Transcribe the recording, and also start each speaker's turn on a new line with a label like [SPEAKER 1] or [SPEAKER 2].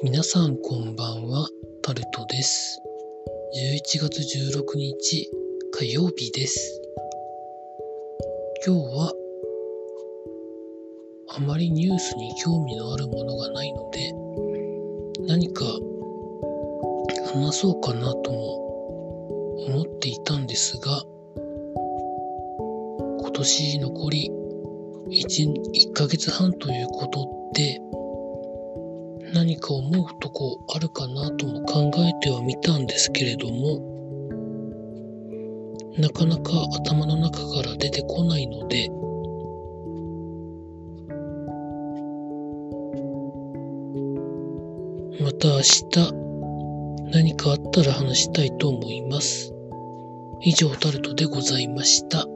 [SPEAKER 1] 皆さんこんばんは、タルトです。11月16日火曜日です。今日はあまりニュースに興味のあるものがないので何か話そうかなとも思っていたんですが今年残り 1, 1ヶ月半ということで何か思うとこあるかなとも考えてはみたんですけれどもなかなか頭の中から出てこないのでまた明日何かあったら話したいと思います。以上タルトでございました。